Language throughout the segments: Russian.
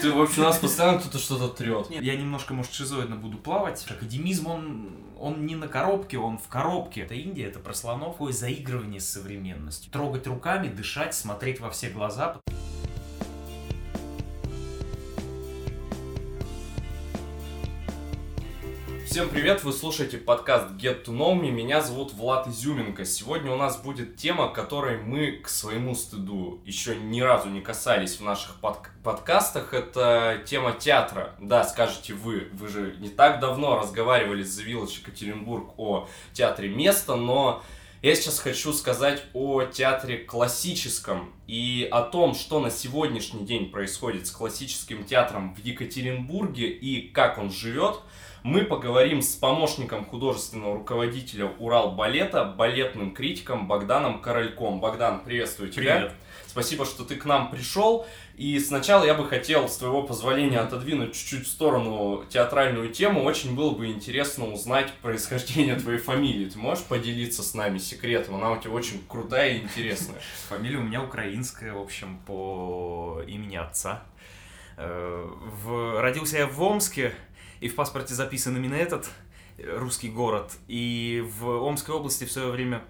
Ты, в общем, у нас постоянно кто-то что-то трет. Нет, я немножко, может, шизоидно буду плавать. Академизм, он, он не на коробке, он в коробке. Это Индия, это про слонов. Такое заигрывание с современностью. Трогать руками, дышать, смотреть во все глаза. Всем привет, вы слушаете подкаст Get to Know Me, меня зовут Влад Изюменко. Сегодня у нас будет тема, которой мы, к своему стыду, еще ни разу не касались в наших под подкастах. Это тема театра. Да, скажете вы, вы же не так давно разговаривали с The Village Екатеринбург о театре места, но я сейчас хочу сказать о театре классическом и о том, что на сегодняшний день происходит с классическим театром в Екатеринбурге и как он живет – мы поговорим с помощником художественного руководителя Урал балета, балетным критиком Богданом Корольком. Богдан, приветствую тебя. Привет. Спасибо, что ты к нам пришел. И сначала я бы хотел, с твоего позволения, отодвинуть чуть-чуть в сторону театральную тему. Очень было бы интересно узнать происхождение твоей фамилии. Ты можешь поделиться с нами секретом? Она у тебя очень крутая и интересная. Фамилия у меня украинская, в общем, по имени отца. Э, в... Родился я в Омске, и в паспорте записан именно этот э, русский город. И в Омской области в свое время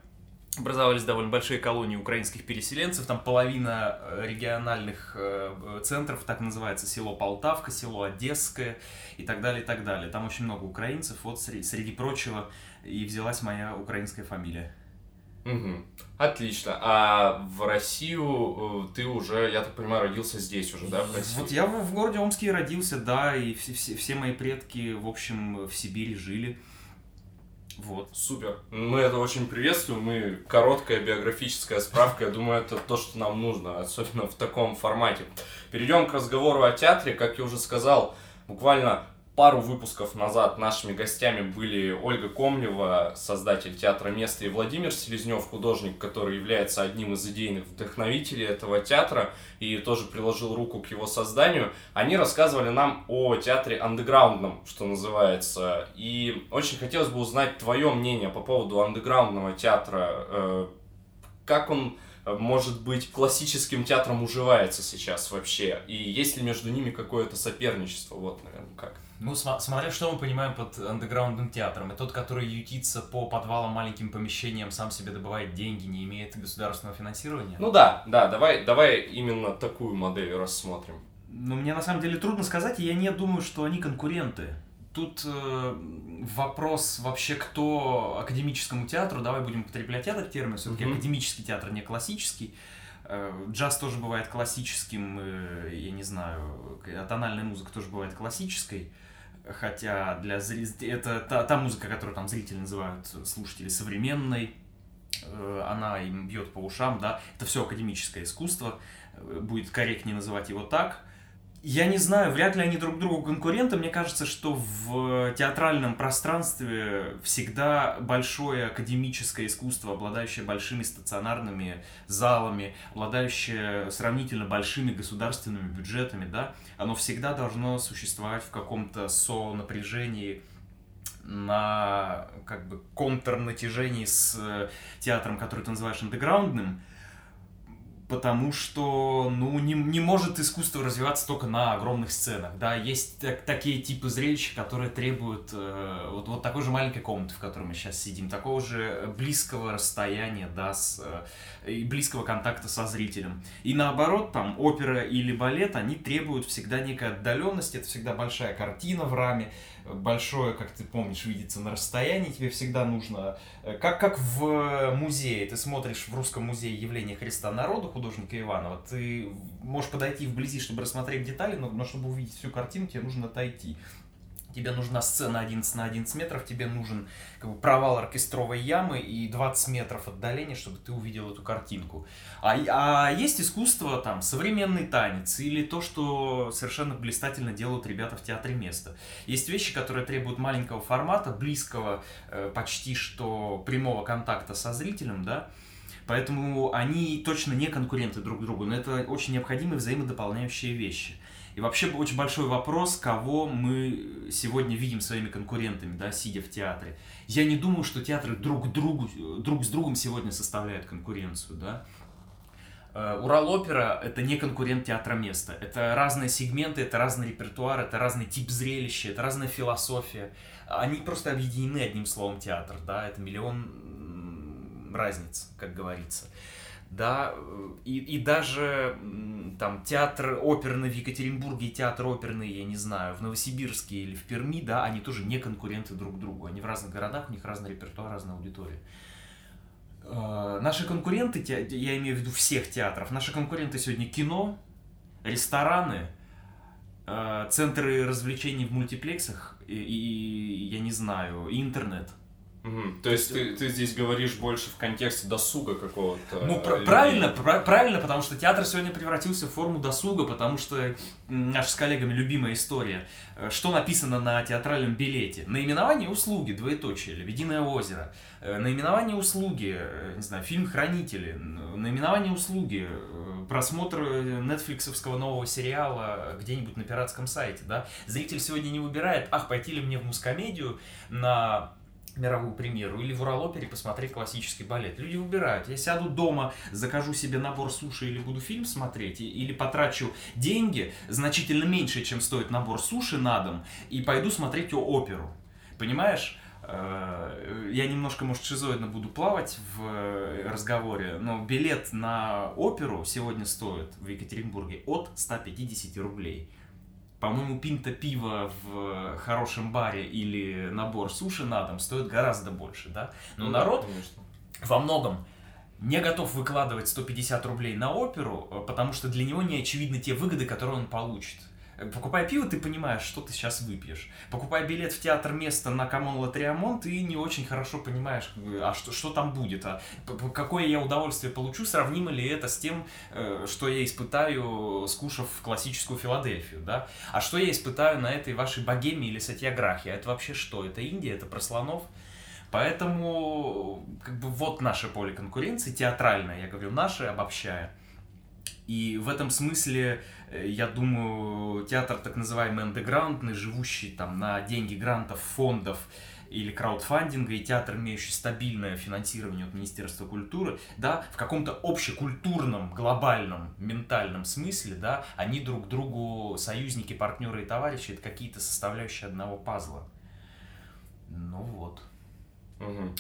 образовались довольно большие колонии украинских переселенцев, там половина э, региональных э, центров, так называется, село Полтавка, село Одесское и так далее, и так далее. Там очень много украинцев, вот среди, среди прочего и взялась моя украинская фамилия. Угу. Отлично. А в Россию э, ты уже, я так понимаю, родился здесь уже, да, в России? Вот я в, в городе Омске родился, да, и все, все, все мои предки, в общем, в Сибири жили. Вот. Супер. Мы это очень приветствуем. Мы короткая биографическая справка. Я думаю, это то, что нам нужно, особенно в таком формате. Перейдем к разговору о театре. Как я уже сказал, буквально пару выпусков назад нашими гостями были Ольга Комлева, создатель театра «Место», и Владимир Селезнев, художник, который является одним из идейных вдохновителей этого театра и тоже приложил руку к его созданию. Они рассказывали нам о театре андеграундном, что называется. И очень хотелось бы узнать твое мнение по поводу андеграундного театра. Э, как он э, может быть, классическим театром уживается сейчас вообще? И есть ли между ними какое-то соперничество? Вот, наверное, как. Ну, см- смотря что мы понимаем под андеграундным театром. И тот, который ютится по подвалам, маленьким помещениям, сам себе добывает деньги, не имеет государственного финансирования. Ну да, да, давай, давай именно такую модель рассмотрим. Ну, мне на самом деле трудно сказать, и я не думаю, что они конкуренты. Тут э, вопрос вообще, кто академическому театру, давай будем употреблять этот термин, все-таки mm-hmm. академический театр, не классический. Э, джаз тоже бывает классическим, э, я не знаю, тональная музыка тоже бывает классической. Хотя для зрителей... Это та, та музыка, которую там зрители называют слушатели современной. Э, она им бьет по ушам, да. Это все академическое искусство. Будет корректнее называть его так. Я не знаю, вряд ли они друг другу конкуренты. Мне кажется, что в театральном пространстве всегда большое академическое искусство, обладающее большими стационарными залами, обладающее сравнительно большими государственными бюджетами, да, оно всегда должно существовать в каком-то со-напряжении на как бы контрнатяжении с театром, который ты называешь андеграундным, потому что, ну, не, не может искусство развиваться только на огромных сценах, да, есть так, такие типы зрелищ, которые требуют э, вот, вот такой же маленькой комнаты, в которой мы сейчас сидим, такого же близкого расстояния, да, с, э, и близкого контакта со зрителем. И наоборот, там, опера или балет, они требуют всегда некой отдаленности, это всегда большая картина в раме, большое, как ты помнишь, видится на расстоянии, тебе всегда нужно, э, как, как в музее, ты смотришь в Русском музее явление Христа народу художника Иванова, ты можешь подойти вблизи, чтобы рассмотреть детали, но, но чтобы увидеть всю картину, тебе нужно отойти тебе нужна сцена 11 на 11 метров, тебе нужен как бы, провал оркестровой ямы и 20 метров отдаления, чтобы ты увидел эту картинку. А, а есть искусство, там, современный танец или то, что совершенно блистательно делают ребята в театре места. Есть вещи, которые требуют маленького формата, близкого э, почти что прямого контакта со зрителем, да, Поэтому они точно не конкуренты друг другу, но это очень необходимые взаимодополняющие вещи. И вообще очень большой вопрос, кого мы сегодня видим своими конкурентами, да, сидя в театре. Я не думаю, что театры друг, другу, друг с другом сегодня составляют конкуренцию, да. Э, Урал-опера — это не конкурент театра места. Это разные сегменты, это разный репертуар, это разный тип зрелища, это разная философия. Они просто объединены одним словом театр, да, это миллион разниц, как говорится. Да, и, и даже там театр оперный в Екатеринбурге и театр оперный, я не знаю, в Новосибирске или в Перми, да, они тоже не конкуренты друг другу. Они в разных городах, у них разный репертуар, разная аудитория. Э, наши конкуренты, я имею в виду всех театров, наши конкуренты сегодня кино, рестораны, э, центры развлечений в мультиплексах и, и я не знаю, интернет. Угу. То есть ты, ты здесь говоришь больше в контексте досуга какого-то. Ну, пр- правильно, пр- правильно, потому что театр сегодня превратился в форму досуга, потому что наша с коллегами любимая история. Э, что написано на театральном билете? Наименование услуги, двоеточие, Лебединое озеро. Э, наименование услуги, э, не знаю, фильм «Хранители». Наименование услуги, просмотр нетфликсовского нового сериала где-нибудь на пиратском сайте, да. Зритель сегодня не выбирает, ах, пойти ли мне в мускомедию на мировую премьеру, или в Уралопере посмотреть классический балет. Люди выбирают. Я сяду дома, закажу себе набор суши или буду фильм смотреть, или потрачу деньги значительно меньше, чем стоит набор суши на дом, и пойду смотреть оперу. Понимаешь? Э, я немножко, может, шизоидно буду плавать в разговоре, но билет на оперу сегодня стоит в Екатеринбурге от 150 рублей. По-моему, пинта пива в хорошем баре или набор суши на дом стоит гораздо больше, да? Но ну, народ конечно. во многом не готов выкладывать 150 рублей на оперу, э, потому что для него не очевидны те выгоды, которые он получит. Покупая пиво, ты понимаешь, что ты сейчас выпьешь. Покупая билет в театр место на Камон Латриамон, ты не очень хорошо понимаешь, а что, что там будет, а какое я удовольствие получу, сравнимо ли это с тем, э, что я испытаю, скушав классическую Филадельфию, да? А что я испытаю на этой вашей богеме или сатьяграхе? А это вообще что? Это Индия, это про слонов? Поэтому, как бы, вот наше поле конкуренции, театральное, я говорю, наше, обобщая. И в этом смысле, я думаю, театр так называемый андеграундный, живущий там на деньги грантов, фондов или краудфандинга, и театр, имеющий стабильное финансирование от Министерства культуры, да, в каком-то общекультурном, глобальном, ментальном смысле, да, они друг другу союзники, партнеры и товарищи, это какие-то составляющие одного пазла. Ну вот. Угу.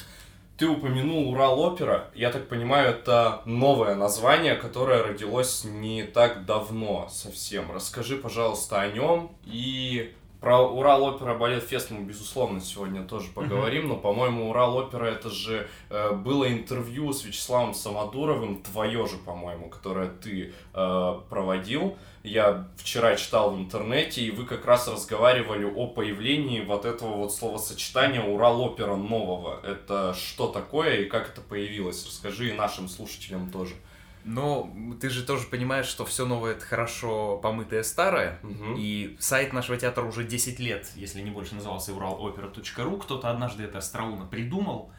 Ты упомянул Урал-опера. Я так понимаю, это новое название, которое родилось не так давно совсем. Расскажи, пожалуйста, о нем и про Урал-опера балет фест мы, безусловно, сегодня тоже поговорим, uh-huh. но, по-моему, Урал-опера это же э, было интервью с Вячеславом Самодуровым, твое же, по-моему, которое ты э, проводил. Я вчера читал в интернете, и вы как раз разговаривали о появлении вот этого вот словосочетания Урал-опера нового. Это что такое и как это появилось? Расскажи и нашим слушателям тоже. Но ты же тоже понимаешь, что все новое это хорошо помытое старое. Угу. И сайт нашего театра уже 10 лет, если не больше, назывался уралопера.ру. Кто-то однажды это остроумно придумал.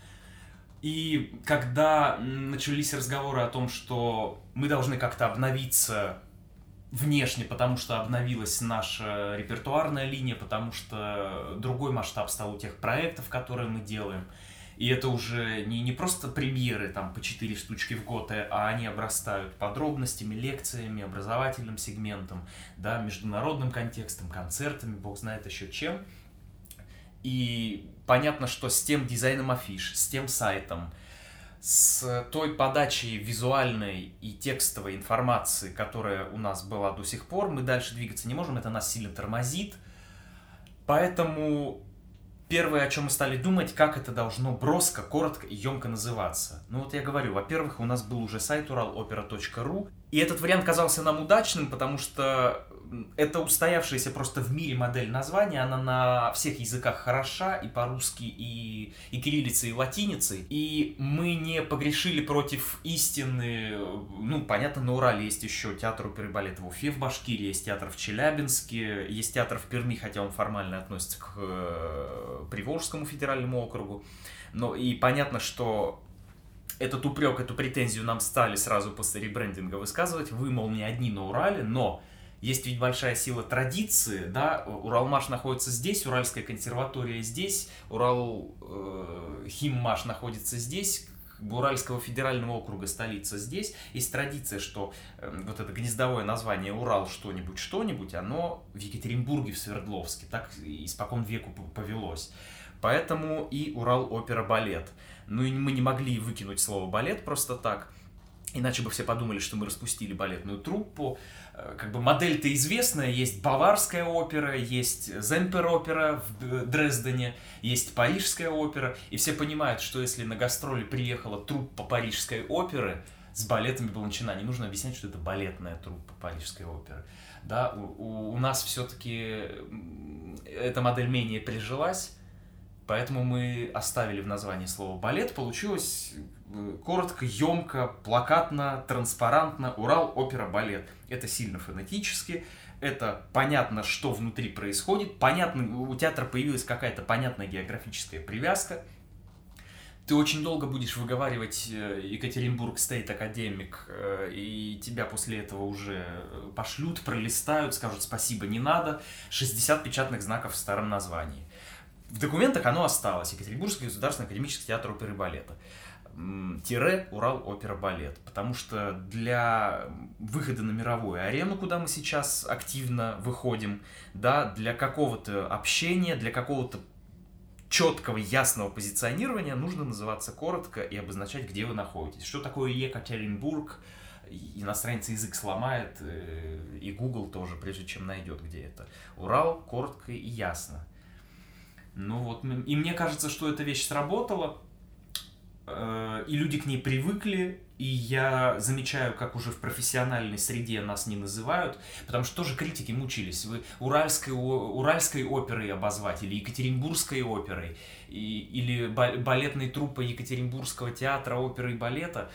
И когда начались разговоры о том, что мы должны как-то обновиться внешне, потому что обновилась наша репертуарная линия, потому что другой масштаб стал у тех проектов, которые мы делаем – и это уже не, не просто премьеры там по 4 штучки в год, э, а они обрастают подробностями, лекциями, образовательным сегментом, да, международным контекстом, концертами, бог знает еще чем. И понятно, что с тем дизайном афиш, с тем сайтом, с той подачей визуальной и текстовой информации, которая у нас была до сих пор, мы дальше двигаться не можем, это нас сильно тормозит. Поэтому Первое, о чем мы стали думать, как это должно броско, коротко и емко называться. Ну вот я говорю, во-первых, у нас был уже сайт уралопера.ру, и этот вариант казался нам удачным, потому что это устоявшаяся просто в мире модель названия, она на всех языках хороша, и по-русски, и, и кириллицей, и латиницей, и мы не погрешили против истины, ну, понятно, на Урале есть еще театр оперы и балета в Уфе, в Башкирии, есть театр в Челябинске, есть театр в Перми, хотя он формально относится к э, Приволжскому федеральному округу, но и понятно, что этот упрек, эту претензию нам стали сразу после ребрендинга высказывать. Вы, мол, не одни на Урале, но есть ведь большая сила традиции, да, Уралмаш находится здесь, Уральская консерватория здесь, Урал э, Химмаш находится здесь, Уральского федерального округа столица здесь. Есть традиция, что э, вот это гнездовое название Урал что-нибудь, что-нибудь, оно в Екатеринбурге, в Свердловске. Так испокон веку повелось. Поэтому и Урал опера балет. Ну и мы не могли выкинуть слово балет просто так. Иначе бы все подумали, что мы распустили балетную труппу. Э, как бы модель-то известная, есть баварская опера, есть Земпер опера в Дрездене, есть парижская опера, и все понимают, что если на гастроли приехала труппа парижской оперы, с балетами была начина, не нужно объяснять, что это балетная труппа парижской оперы. Да, у, у нас все-таки эта модель менее прижилась, поэтому мы оставили в названии слово балет, получилось Э, коротко, емко, плакатно, транспарантно Урал опера балет. Это сильно фонетически, это понятно, что внутри происходит, понятно, у театра появилась какая-то понятная географическая привязка. Ты очень долго будешь выговаривать э, Екатеринбург Стейт Академик, э, и тебя после этого уже пошлют, пролистают, скажут спасибо, не надо. 60 печатных знаков в старом названии. В документах оно осталось. Екатеринбургский государственный академический театр оперы и балета тире Урал опера балет, потому что для выхода на мировую арену, куда мы сейчас активно выходим, да, для какого-то общения, для какого-то четкого, ясного позиционирования нужно называться коротко и обозначать, где вы находитесь. Что такое Екатеринбург, иностранец язык сломает, э, и Google тоже, прежде чем найдет, где это. Урал коротко и ясно. Ну вот, и мне кажется, что эта вещь сработала, Э, и люди к ней привыкли, и я замечаю, как уже в профессиональной среде нас не называют, потому что тоже критики мучились. Вы уральской, уральской оперой обозвать, или екатеринбургской оперой, и, или балетной труппой Екатеринбургского театра оперы и балета.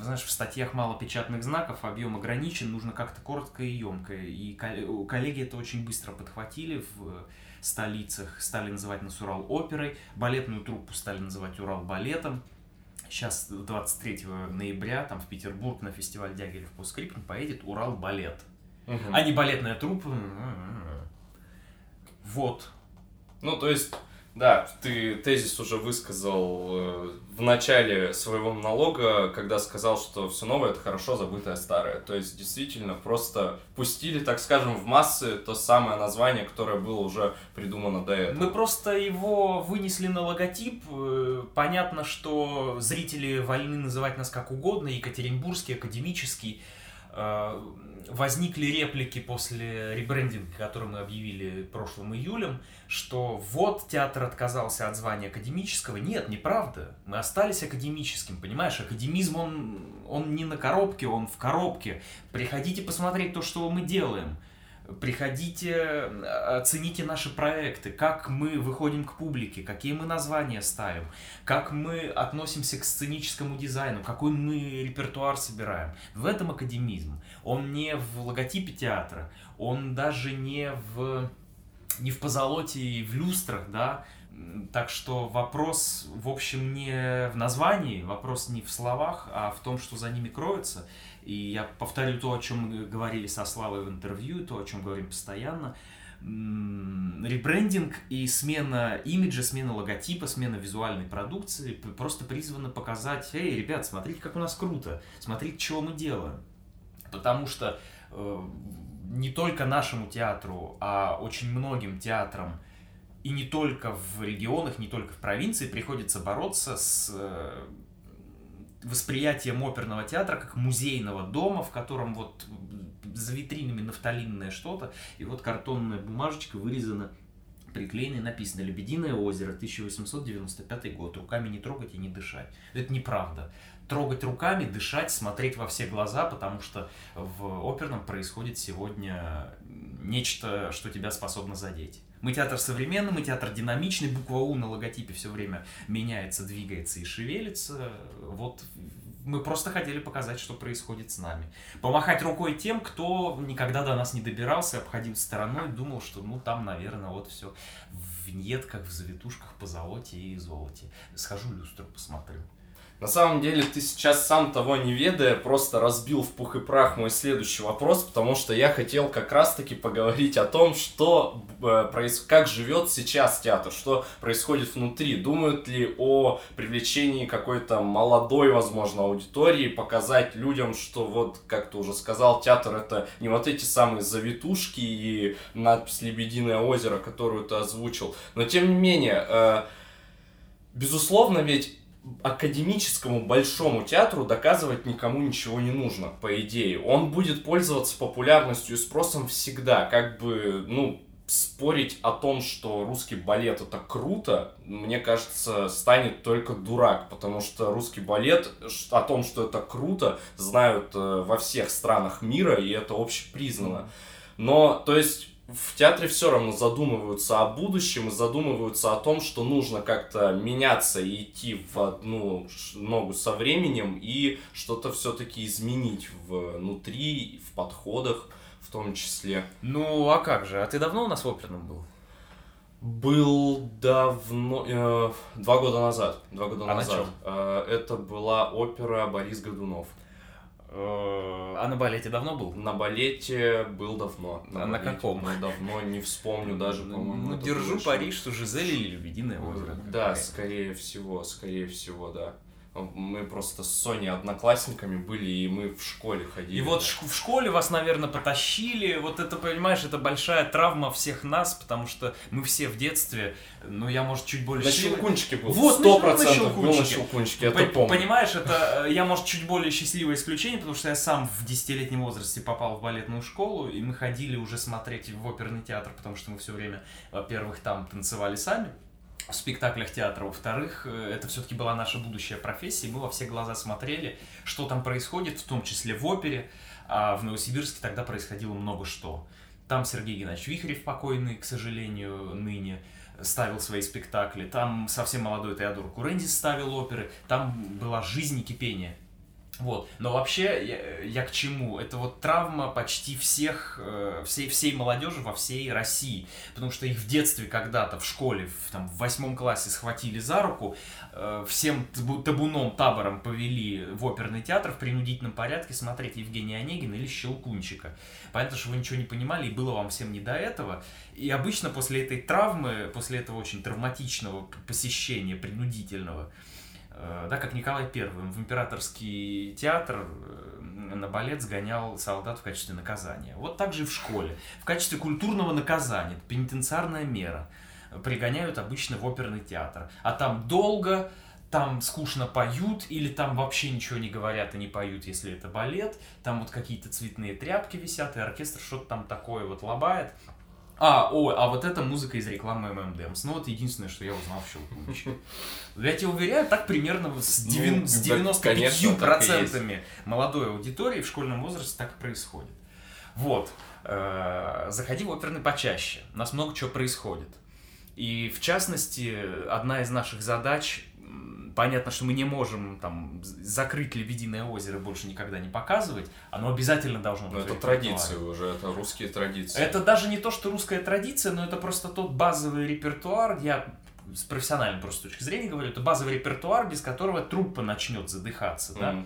Знаешь, в статьях мало печатных знаков, объем ограничен, нужно как-то коротко и емко. И коллеги это очень быстро подхватили в столицах, стали называть нас Урал оперой, балетную труппу стали называть Урал балетом сейчас 23 ноября там в Петербург на фестиваль Дягилев по скрипкам поедет Урал балет. Угу. А не балетная труппа. Вот. Ну, то есть да, ты тезис уже высказал э, в начале своего монолога, когда сказал, что все новое это хорошо забытое старое. То есть действительно просто пустили, так скажем, в массы то самое название, которое было уже придумано до этого. Мы просто его вынесли на логотип. Э, понятно, что зрители вольны называть нас как угодно, Екатеринбургский, академический возникли реплики после ребрендинга, который мы объявили прошлым июлем, что вот театр отказался от звания академического. Нет, неправда. Мы остались академическим, понимаешь? Академизм, он, он не на коробке, он в коробке. Приходите посмотреть то, что мы делаем приходите, оцените наши проекты, как мы выходим к публике, какие мы названия ставим, как мы относимся к сценическому дизайну, какой мы репертуар собираем. В этом академизм. Он не в логотипе театра, он даже не в, не в позолоте и в люстрах, да, так что вопрос, в общем, не в названии, вопрос не в словах, а в том, что за ними кроется. И я повторю то, о чем говорили со Славой в интервью, то, о чем говорим постоянно. Ребрендинг и смена имиджа, смена логотипа, смена визуальной продукции просто призваны показать, эй, ребят, смотрите, как у нас круто, смотрите, чего мы делаем. Потому что э, не только нашему театру, а очень многим театрам, и не только в регионах, не только в провинции приходится бороться с э, восприятием оперного театра как музейного дома, в котором вот за витринами нафталинное что-то, и вот картонная бумажечка вырезана приклеено и написано «Лебединое озеро, 1895 год, руками не трогать и не дышать». Это неправда. Трогать руками, дышать, смотреть во все глаза, потому что в оперном происходит сегодня нечто, что тебя способно задеть. Мы театр современный, мы театр динамичный, буква У на логотипе все время меняется, двигается и шевелится. Вот мы просто хотели показать, что происходит с нами. Помахать рукой тем, кто никогда до нас не добирался, обходил стороной, думал, что ну там, наверное, вот все в виньетках, в завитушках по золоте и золоте. Схожу люстру посмотрю. На самом деле, ты сейчас сам того не ведая, просто разбил в пух и прах мой следующий вопрос, потому что я хотел как раз-таки поговорить о том, что э, проис... как живет сейчас театр, что происходит внутри. Думают ли о привлечении какой-то молодой, возможно, аудитории, показать людям, что вот, как ты уже сказал, театр это не вот эти самые завитушки и надпись «Лебединое озеро», которую ты озвучил. Но тем не менее, э, безусловно, ведь академическому большому театру доказывать никому ничего не нужно, по идее. Он будет пользоваться популярностью и спросом всегда. Как бы, ну, спорить о том, что русский балет это круто, мне кажется, станет только дурак, потому что русский балет о том, что это круто, знают э, во всех странах мира, и это общепризнано. Но, то есть, в театре все равно задумываются о будущем и задумываются о том, что нужно как-то меняться и идти в одну ногу со временем и что-то все-таки изменить внутри, в подходах в том числе. Ну, а как же? А ты давно у нас в оперном был? Был давно, э, два года назад. Два года а назад. Э, это была опера Борис Годунов. Э, а на балете давно был? На балете был давно. На а на каком? Ну, давно, не вспомню даже, ну, по-моему. Ну, держу пари, что Жизель или Лебединое озеро. Да, скорее всего, скорее всего, да. Мы просто с Соней одноклассниками были, и мы в школе ходили. И вот в школе вас, наверное, потащили. Вот это, понимаешь, это большая травма всех нас, потому что мы все в детстве, ну, я, может, чуть более... На щелкунчике был. Вот, сто процентов был на щелкунчике, это помню. Понимаешь, это э, я, может, чуть более счастливое исключение, потому что я сам в десятилетнем возрасте попал в балетную школу, и мы ходили уже смотреть в оперный театр, потому что мы все время, во-первых, там танцевали сами, в спектаклях театра. Во-вторых, э, это все-таки была наша будущая профессия, мы во все глаза смотрели, что там происходит, в том числе в опере. А в Новосибирске тогда происходило много что. Там Сергей Геннадьевич Вихрев, покойный, к сожалению, ныне, ставил свои спектакли. Там совсем молодой Теодор Курендис ставил оперы. Там была жизнь и кипение. Вот. Но вообще, я, я к чему? Это вот травма почти всех, э, всей, всей молодежи во всей России. Потому что их в детстве когда-то в школе, в, там, в восьмом классе схватили за руку, э, всем табуном, табором повели в оперный театр в принудительном порядке смотреть Евгения Онегина или Щелкунчика. Понятно, что вы ничего не понимали, и было вам всем не до этого. И обычно после этой травмы, после этого очень травматичного посещения, принудительного, Э, да, как Николай I в императорский театр э, на балет сгонял солдат в качестве наказания. Вот так же и в школе. В качестве культурного наказания, пенитенциарная мера, пригоняют обычно в оперный театр. А там долго, там скучно поют, или там вообще ничего не говорят и не поют, если это балет. Там вот какие-то цветные тряпки висят, и оркестр что-то там такое вот лобает. А, о, а вот это музыка из рекламы M&M's. Ну вот единственное, что я узнал в Щелкунчике. Я тебе уверяю, так примерно с, 9, ну, с 95% процентами молодой аудитории в школьном возрасте так и происходит. Вот. Э, заходи в оперный почаще. У нас много чего происходит. И в частности, одна из наших задач понятно, что мы не можем там закрыть Лебединое озеро больше никогда не показывать, оно обязательно должно быть. Но это традиция уже, это русские традиции. Это даже не то, что русская традиция, но это просто тот базовый репертуар, я с профессиональной просто точки зрения говорю, это базовый репертуар, без которого труппа начнет задыхаться, mm. да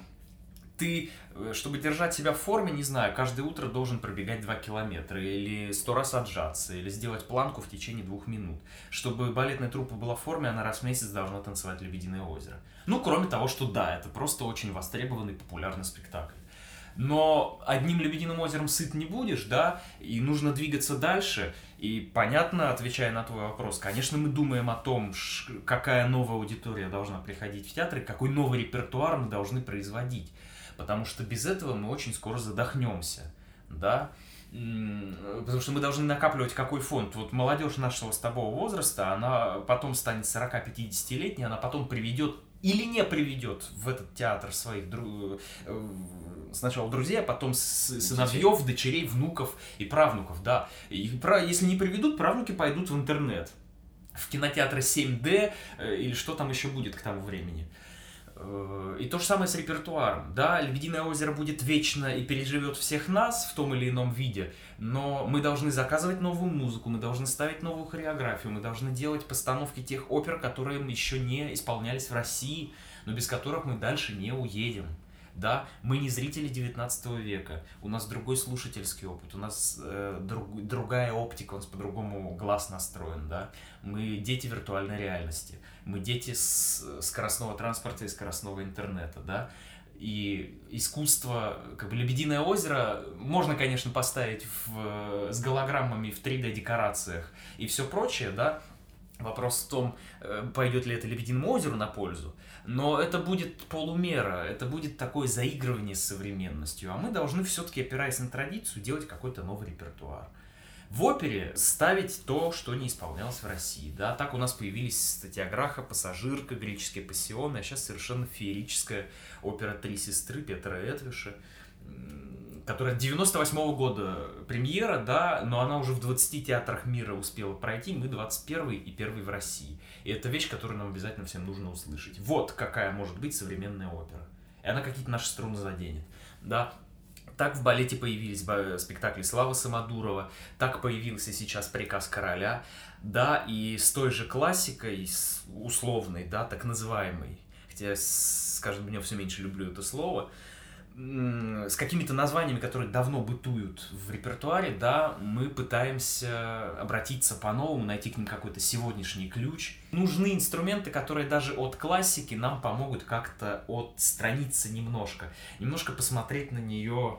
ты, э, чтобы держать себя в форме, не знаю, каждое утро должен пробегать 2 километра, или сто раз отжаться, или сделать планку в течение двух минут. Чтобы балетная труппа была в форме, она раз в месяц должна танцевать «Лебединое озеро». Ну, кроме того, что да, это просто очень востребованный популярный спектакль. Но одним «Лебединым озером» сыт не будешь, да, и нужно двигаться дальше. И понятно, отвечая на твой вопрос, конечно, мы думаем о том, какая новая аудитория должна приходить в театр, какой новый репертуар мы должны производить потому что без этого мы очень скоро задохнемся, да, потому что мы должны накапливать какой фонд. Вот молодежь нашего с тобой возраста, она потом станет 40-50-летней, она потом приведет или не приведет в этот театр своих дру... Э, сначала друзей, а потом сыновьев, дочерей, внуков и правнуков, да. И про... если не приведут, правнуки пойдут в интернет, в кинотеатры 7D э, или что там еще будет к тому времени. Э, и то же самое с репертуаром. Да, «Лебединое озеро» будет вечно и переживет всех нас в том или ином виде, но мы должны заказывать новую музыку, мы должны ставить новую хореографию, мы должны делать постановки тех опер, которые еще не исполнялись в России, но без которых мы дальше не уедем. Да, мы не зрители 19 века, у нас другой слушательский опыт, у нас э, друг, другая оптика, у нас по-другому глаз настроен, да. Мы дети виртуальной реальности, мы дети с скоростного транспорта и скоростного интернета, да. И искусство, как бы «Лебединое озеро» можно, конечно, поставить в, с голограммами в 3D-декорациях и все прочее, да, Вопрос в том, э, пойдет ли это Лебединому озеру на пользу. Но это будет полумера, это будет такое заигрывание с современностью. А мы должны все-таки, опираясь на традицию, делать какой-то новый репертуар. В опере ставить то, что не исполнялось в России. Да? Так у нас появились статья Граха, Пассажирка, Греческие пассионы, а сейчас совершенно феерическая опера «Три сестры» Петра Этвиша которая 98 -го года премьера, да, но она уже в 20 театрах мира успела пройти, мы 21 и первый в России. И это вещь, которую нам обязательно всем нужно услышать. Вот какая может быть современная опера. И она какие-то наши струны заденет, да. Так в балете появились спектакли Славы Самодурова, так появился сейчас «Приказ короля», да, и с той же классикой, условной, да, так называемой, хотя с каждым днем все меньше люблю это слово, с какими-то названиями, которые давно бытуют в репертуаре, да, мы пытаемся обратиться по-новому, найти к ним какой-то сегодняшний ключ. Нужны инструменты, которые даже от классики нам помогут как-то отстраниться немножко, немножко посмотреть на нее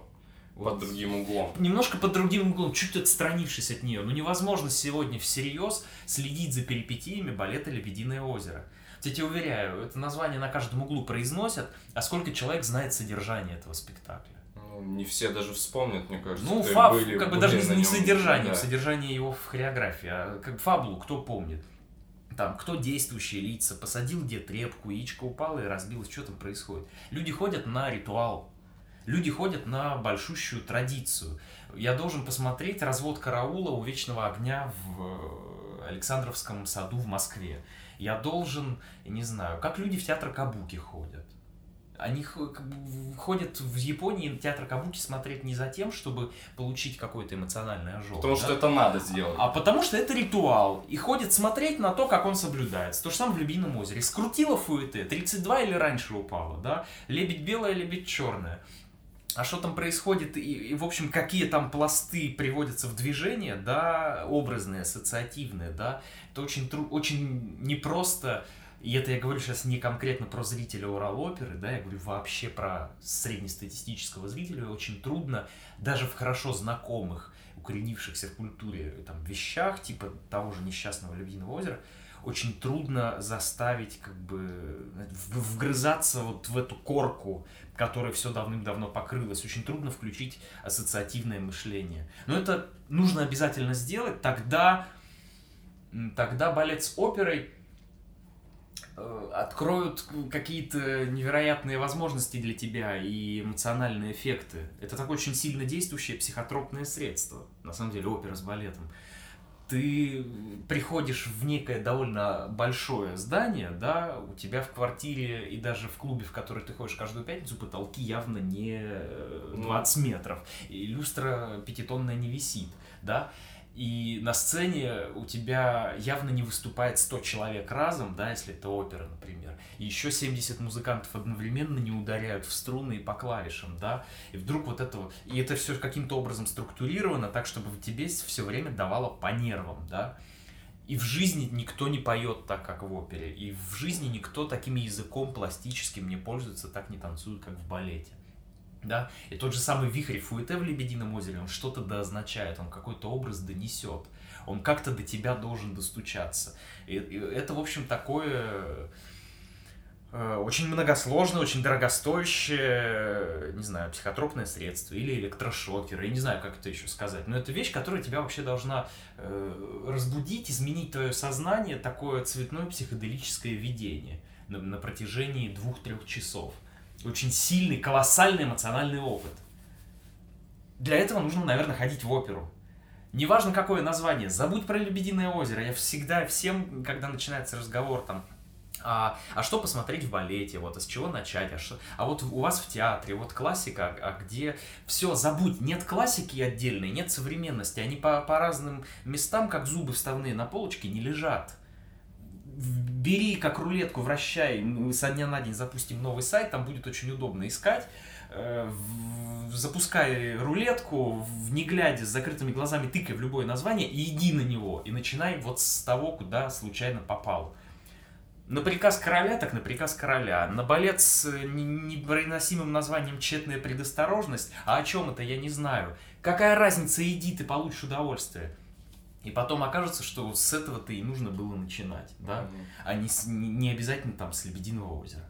под другим углом. Немножко под другим углом, чуть отстранившись от нее. Но невозможно сегодня всерьез следить за перипетиями балета «Лебединое озеро». Я тебе уверяю, это название на каждом углу произносят, а сколько человек знает содержание этого спектакля? Ну, не все даже вспомнят, мне кажется. Ну, фаб, были, как бы даже не, не содержание, да. содержание его в хореографии, а как фабулу, кто помнит? Там, кто действующие лица, посадил где трепку, яичко упало и разбилось, что там происходит. Люди ходят на ритуал, люди ходят на большущую традицию. Я должен посмотреть развод караула у вечного огня в Александровском саду в Москве. Я должен, не знаю, как люди в театр Кабуки ходят. Они ходят в Японии театр Кабуки смотреть не за тем, чтобы получить какой-то эмоциональный ожог. Потому да? что это надо сделать. А потому что это ритуал. И ходят смотреть на то, как он соблюдается. То же самое в Любином озере. Скрутила фуэте, 32 или раньше упала, да? Лебедь белая, лебедь черная а что там происходит, и, и, в общем, какие там пласты приводятся в движение, да, образные, ассоциативные, да, это очень, тру очень непросто, и это я говорю сейчас не конкретно про зрителя Урал-оперы, да, я говорю вообще про среднестатистического зрителя, очень трудно даже в хорошо знакомых, укоренившихся в культуре там, вещах, типа того же несчастного Лебединого озера, очень трудно заставить как бы вгрызаться вот в эту корку которой все давным-давно покрылось. Очень трудно включить ассоциативное мышление. Но это нужно обязательно сделать, тогда, тогда балет с оперой э, откроют какие-то невероятные возможности для тебя и эмоциональные эффекты. Это такое очень сильно действующее психотропное средство, на самом деле, опера с балетом ты приходишь в некое довольно большое здание, да, у тебя в квартире и даже в клубе, в который ты ходишь каждую пятницу, потолки явно не 20 метров, и люстра пятитонная не висит, да, и на сцене у тебя явно не выступает 100 человек разом, да, если это опера, например, и еще 70 музыкантов одновременно не ударяют в струны и по клавишам, да, и вдруг вот это вот, и это все каким-то образом структурировано так, чтобы тебе все время давало по нервам, да, и в жизни никто не поет так, как в опере, и в жизни никто таким языком пластическим не пользуется, так не танцует, как в балете да, и тот же самый вихрь Фуэте в «Лебедином озере», он что-то да означает, он какой-то образ донесет, он как-то до тебя должен достучаться. И, и это, в общем, такое э, очень многосложное, очень дорогостоящее, не знаю, психотропное средство или электрошокер, я не знаю, как это еще сказать, но это вещь, которая тебя вообще должна э, разбудить, изменить твое сознание, такое цветное психоделическое видение на, на протяжении двух-трех часов – очень сильный, колоссальный эмоциональный опыт. Для этого нужно, наверное, ходить в оперу. Неважно, какое название, забудь про «Лебединое озеро». Я всегда всем, когда начинается разговор там А, а что посмотреть в балете, вот, а с чего начать, а, что, а вот у вас в театре, вот классика, а где все, забудь, нет классики отдельной, нет современности, они по, по разным местам, как зубы вставные на полочке, не лежат. Бери как рулетку, вращай, со дня на день запустим новый сайт, там будет очень удобно искать, э, запускай рулетку, в не глядя, с закрытыми глазами тыкай в любое название и иди на него, и начинай вот с того, куда случайно попал. На приказ короля, так на приказ короля. На балет с э, непроизносимым названием «Тщетная предосторожность», а о чем это, я не знаю. Какая разница, иди, ты получишь удовольствие. И потом окажется, что с этого-то и нужно было начинать, да? Mm-hmm. А не, не обязательно там с Лебединого озера.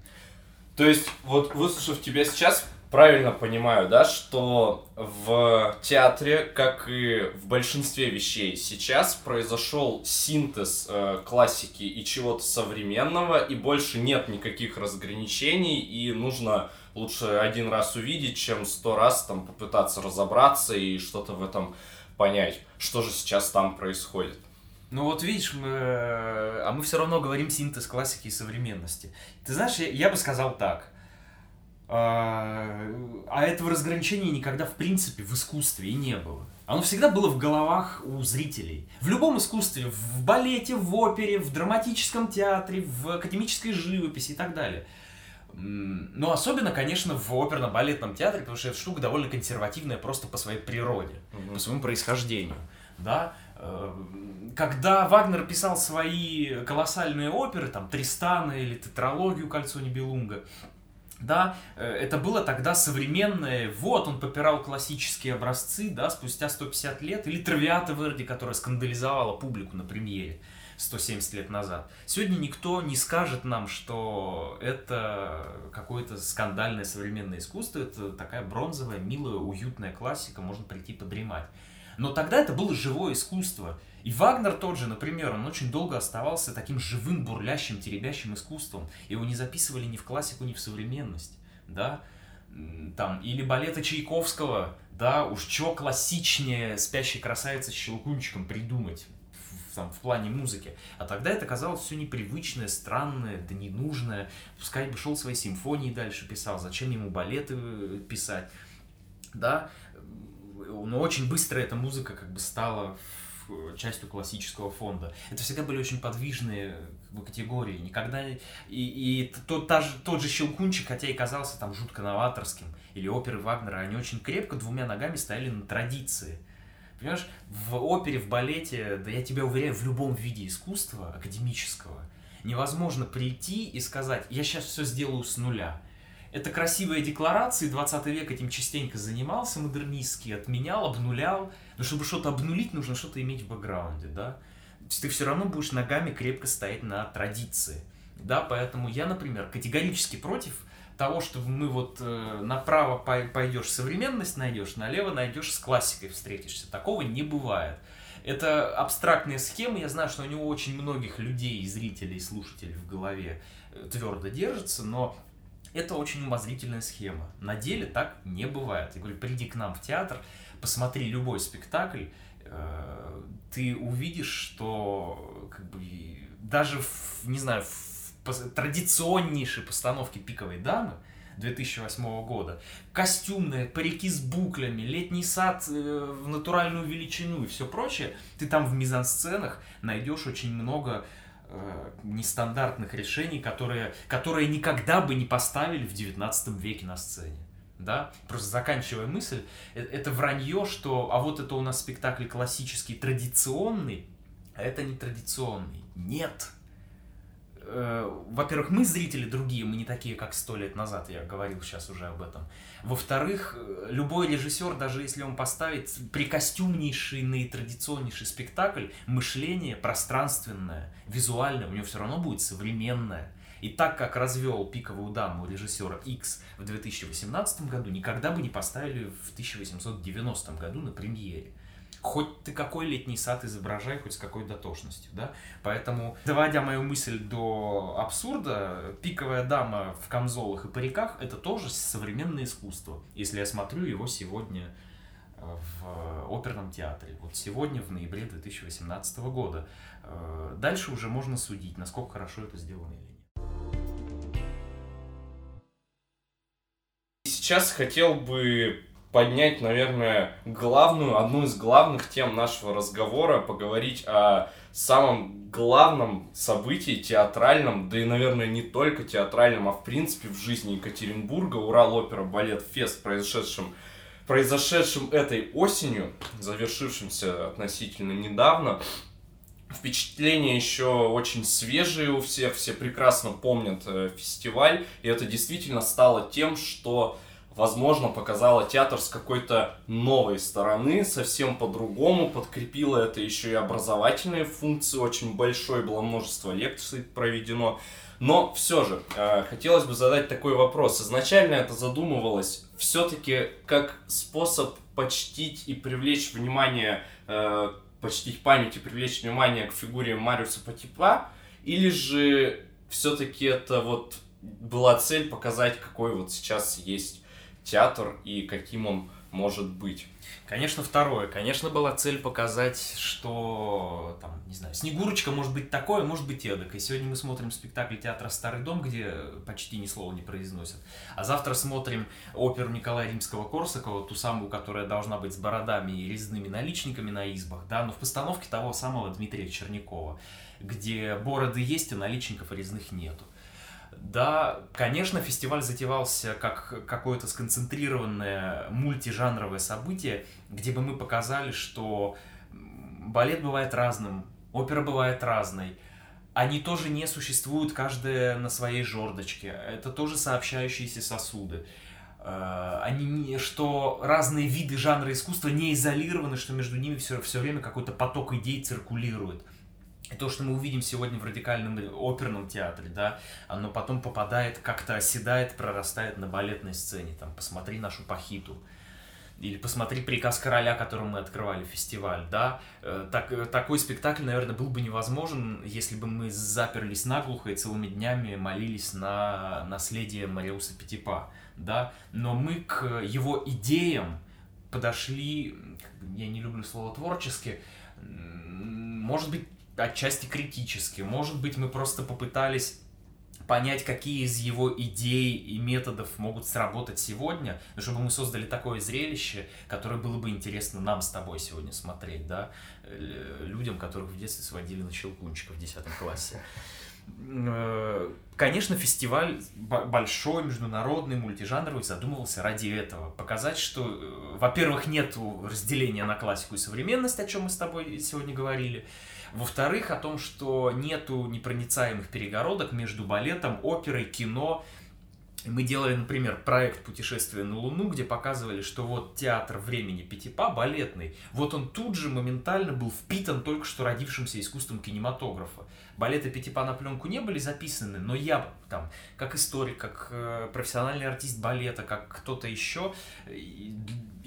То есть, вот выслушав тебя сейчас, правильно понимаю, да, что в театре, как и в большинстве вещей сейчас, произошел синтез э, классики и чего-то современного, и больше нет никаких разграничений, и нужно лучше один раз увидеть, чем сто раз там попытаться разобраться и что-то в этом понять, что же сейчас там происходит. Ну вот видишь, мы, а мы все равно говорим синтез классики и современности. Ты знаешь, я, я бы сказал так – а, а этого разграничения никогда в принципе в искусстве и не было. Оно всегда было в головах у зрителей. В любом искусстве, в балете, в опере, в драматическом театре, в академической живописи и так далее. Но особенно, конечно, в оперно-балетном театре, потому что эта штука довольно консервативная просто по своей природе, угу. по своему происхождению. Да? Э, когда Вагнер писал свои колоссальные оперы, там, Тристана или Тетралогию Кольцо Нибелунга, да, э, это было тогда современное, вот он попирал классические образцы, да, спустя 150 лет, или Травиата Верди, которая скандализовала публику на премьере 170 лет назад. Сегодня никто не скажет нам, что это какое-то скандальное современное искусство, это такая бронзовая, милая, уютная классика, можно прийти подремать. Но тогда это было живое искусство, и Вагнер тот же, например, он очень долго оставался таким живым, бурлящим, теребящим искусством. Его не записывали ни в классику, ни в современность, да. Там, или балета Чайковского, да, уж чего классичнее «Спящей красавицы с щелкунчиком» придумать там, в плане музыки. А тогда это казалось все непривычное, странное, да ненужное. Пускай бы шел свои симфонии дальше писал, зачем ему балеты э, писать, да. Но очень быстро эта музыка как бы стала Э, частью классического фонда. Это всегда были очень подвижные как бы, категории. Никогда... И, и тот, та же, тот же Щелкунчик, хотя и казался там жутко новаторским, или оперы Вагнера, они очень крепко двумя ногами стояли на традиции. Понимаешь, в опере, в балете, да я тебя уверяю, в любом виде искусства академического, невозможно прийти и сказать, я сейчас все сделаю с нуля. Это красивые декларации, 20 век этим частенько занимался модернистский, отменял, обнулял. Но чтобы что-то обнулить, нужно что-то иметь в бэкграунде, да. Ты все равно будешь ногами крепко стоять на традиции. Да, поэтому я, например, категорически против того, чтобы мы вот э, направо пойдешь современность найдешь, налево найдешь с классикой встретишься. Такого не бывает. Это абстрактная схема, я знаю, что у него очень многих людей, зрителей, слушателей в голове э, твердо держится, но это очень умозрительная схема. На деле так не бывает. Я говорю, приди к нам в театр, посмотри любой спектакль, э, ты увидишь, что как бы даже в, не знаю, в традиционнейшей постановке «Пиковой дамы» 2008 года, костюмные, парики с буклями, летний сад э, в натуральную величину и все прочее, ты там в мизансценах найдешь очень много э, нестандартных решений, которые, которые никогда бы не поставили в 19 веке на сцене. Да? Просто заканчивая мысль, э, это вранье, что а вот это у нас спектакль классический, традиционный, а это не традиционный. Нет. Э, во-первых, мы зрители другие, мы не такие, как сто лет назад, я говорил сейчас уже об этом. Во-вторых, э, любой режиссер, даже если он поставит прикостюмнейший, наитрадиционнейший спектакль, мышление пространственное, визуальное, у него все равно будет современное. И так как развел пиковую даму режиссера X в 2018 году, никогда бы не поставили в 1890 году на премьере хоть ты какой летний сад изображай, хоть с какой дотошностью, да. Поэтому, доводя мою мысль до абсурда, пиковая дама в камзолах и париках — это тоже современное искусство, если я смотрю его сегодня э, в э, оперном театре. Вот сегодня, в ноябре 2018 года. Э, дальше уже можно судить, насколько хорошо это сделано или нет. Сейчас хотел бы поднять, наверное, главную, одну из главных тем нашего разговора, поговорить о самом главном событии театральном, да и, наверное, не только театральном, а в принципе в жизни Екатеринбурга, Урал-опера балет фест, произошедшем, произошедшем этой осенью, завершившимся относительно недавно. Впечатления еще очень свежие у всех, все прекрасно помнят э, фестиваль, и это действительно стало тем, что возможно, показала театр с какой-то новой стороны, совсем по-другому, подкрепила это еще и образовательные функции, очень большое было множество лекций проведено. Но все же, э, хотелось бы задать такой вопрос. Изначально это задумывалось все-таки как способ почтить и привлечь внимание, э, почтить память и привлечь внимание к фигуре Мариуса Патипа, или же все-таки это вот была цель показать, какой вот сейчас есть театр и каким он может быть. Конечно, второе. Конечно, была цель показать, что, там, не знаю, Снегурочка может быть такое, может быть эдак. И сегодня мы смотрим спектакль театра «Старый дом», где почти ни слова не произносят. А завтра смотрим оперу Николая Римского-Корсакова, ту самую, которая должна быть с бородами и резными наличниками на избах, да, но в постановке того самого Дмитрия Чернякова, где бороды есть, а наличников резных нету. Да, конечно, фестиваль затевался как какое-то сконцентрированное мультижанровое событие, где бы мы показали, что балет бывает разным, опера бывает разной, они тоже не существуют каждая на своей жердочке, это тоже сообщающиеся сосуды. Э, они не, что разные виды жанра искусства не изолированы, что между ними все, все время какой-то поток идей циркулирует. То, что мы увидим сегодня в радикальном оперном театре, да, оно потом попадает, как-то оседает, прорастает на балетной сцене. Там, посмотри нашу пахиту. Или посмотри «Приказ короля», которым мы открывали фестиваль, да. Э, так, э, такой спектакль, наверное, был бы невозможен, если бы мы заперлись наглухо и целыми днями молились на наследие Мариуса Петипа, да. Но мы к его идеям подошли, я не люблю слово творчески, может быть, отчасти критически. Может быть, мы просто попытались понять, какие из его идей и методов могут сработать сегодня, чтобы мы создали такое зрелище, которое было бы интересно нам с тобой сегодня смотреть, да, людям, которых в детстве сводили на щелкунчика в 10 классе. Э, конечно, фестиваль большой, международный, мультижанровый задумывался ради этого. Показать, что, э, во-первых, нет разделения на классику и современность, о чем мы с тобой сегодня говорили, во-вторых, о том, что нету непроницаемых перегородок между балетом, оперой, кино. Мы делали, например, проект «Путешествие на Луну», где показывали, что вот театр времени Пятипа, балетный, вот он тут же моментально был впитан только что родившимся искусством кинематографа. Балеты Пятипа на пленку не были записаны, но я там, как историк, как э, профессиональный артист балета, как кто-то еще,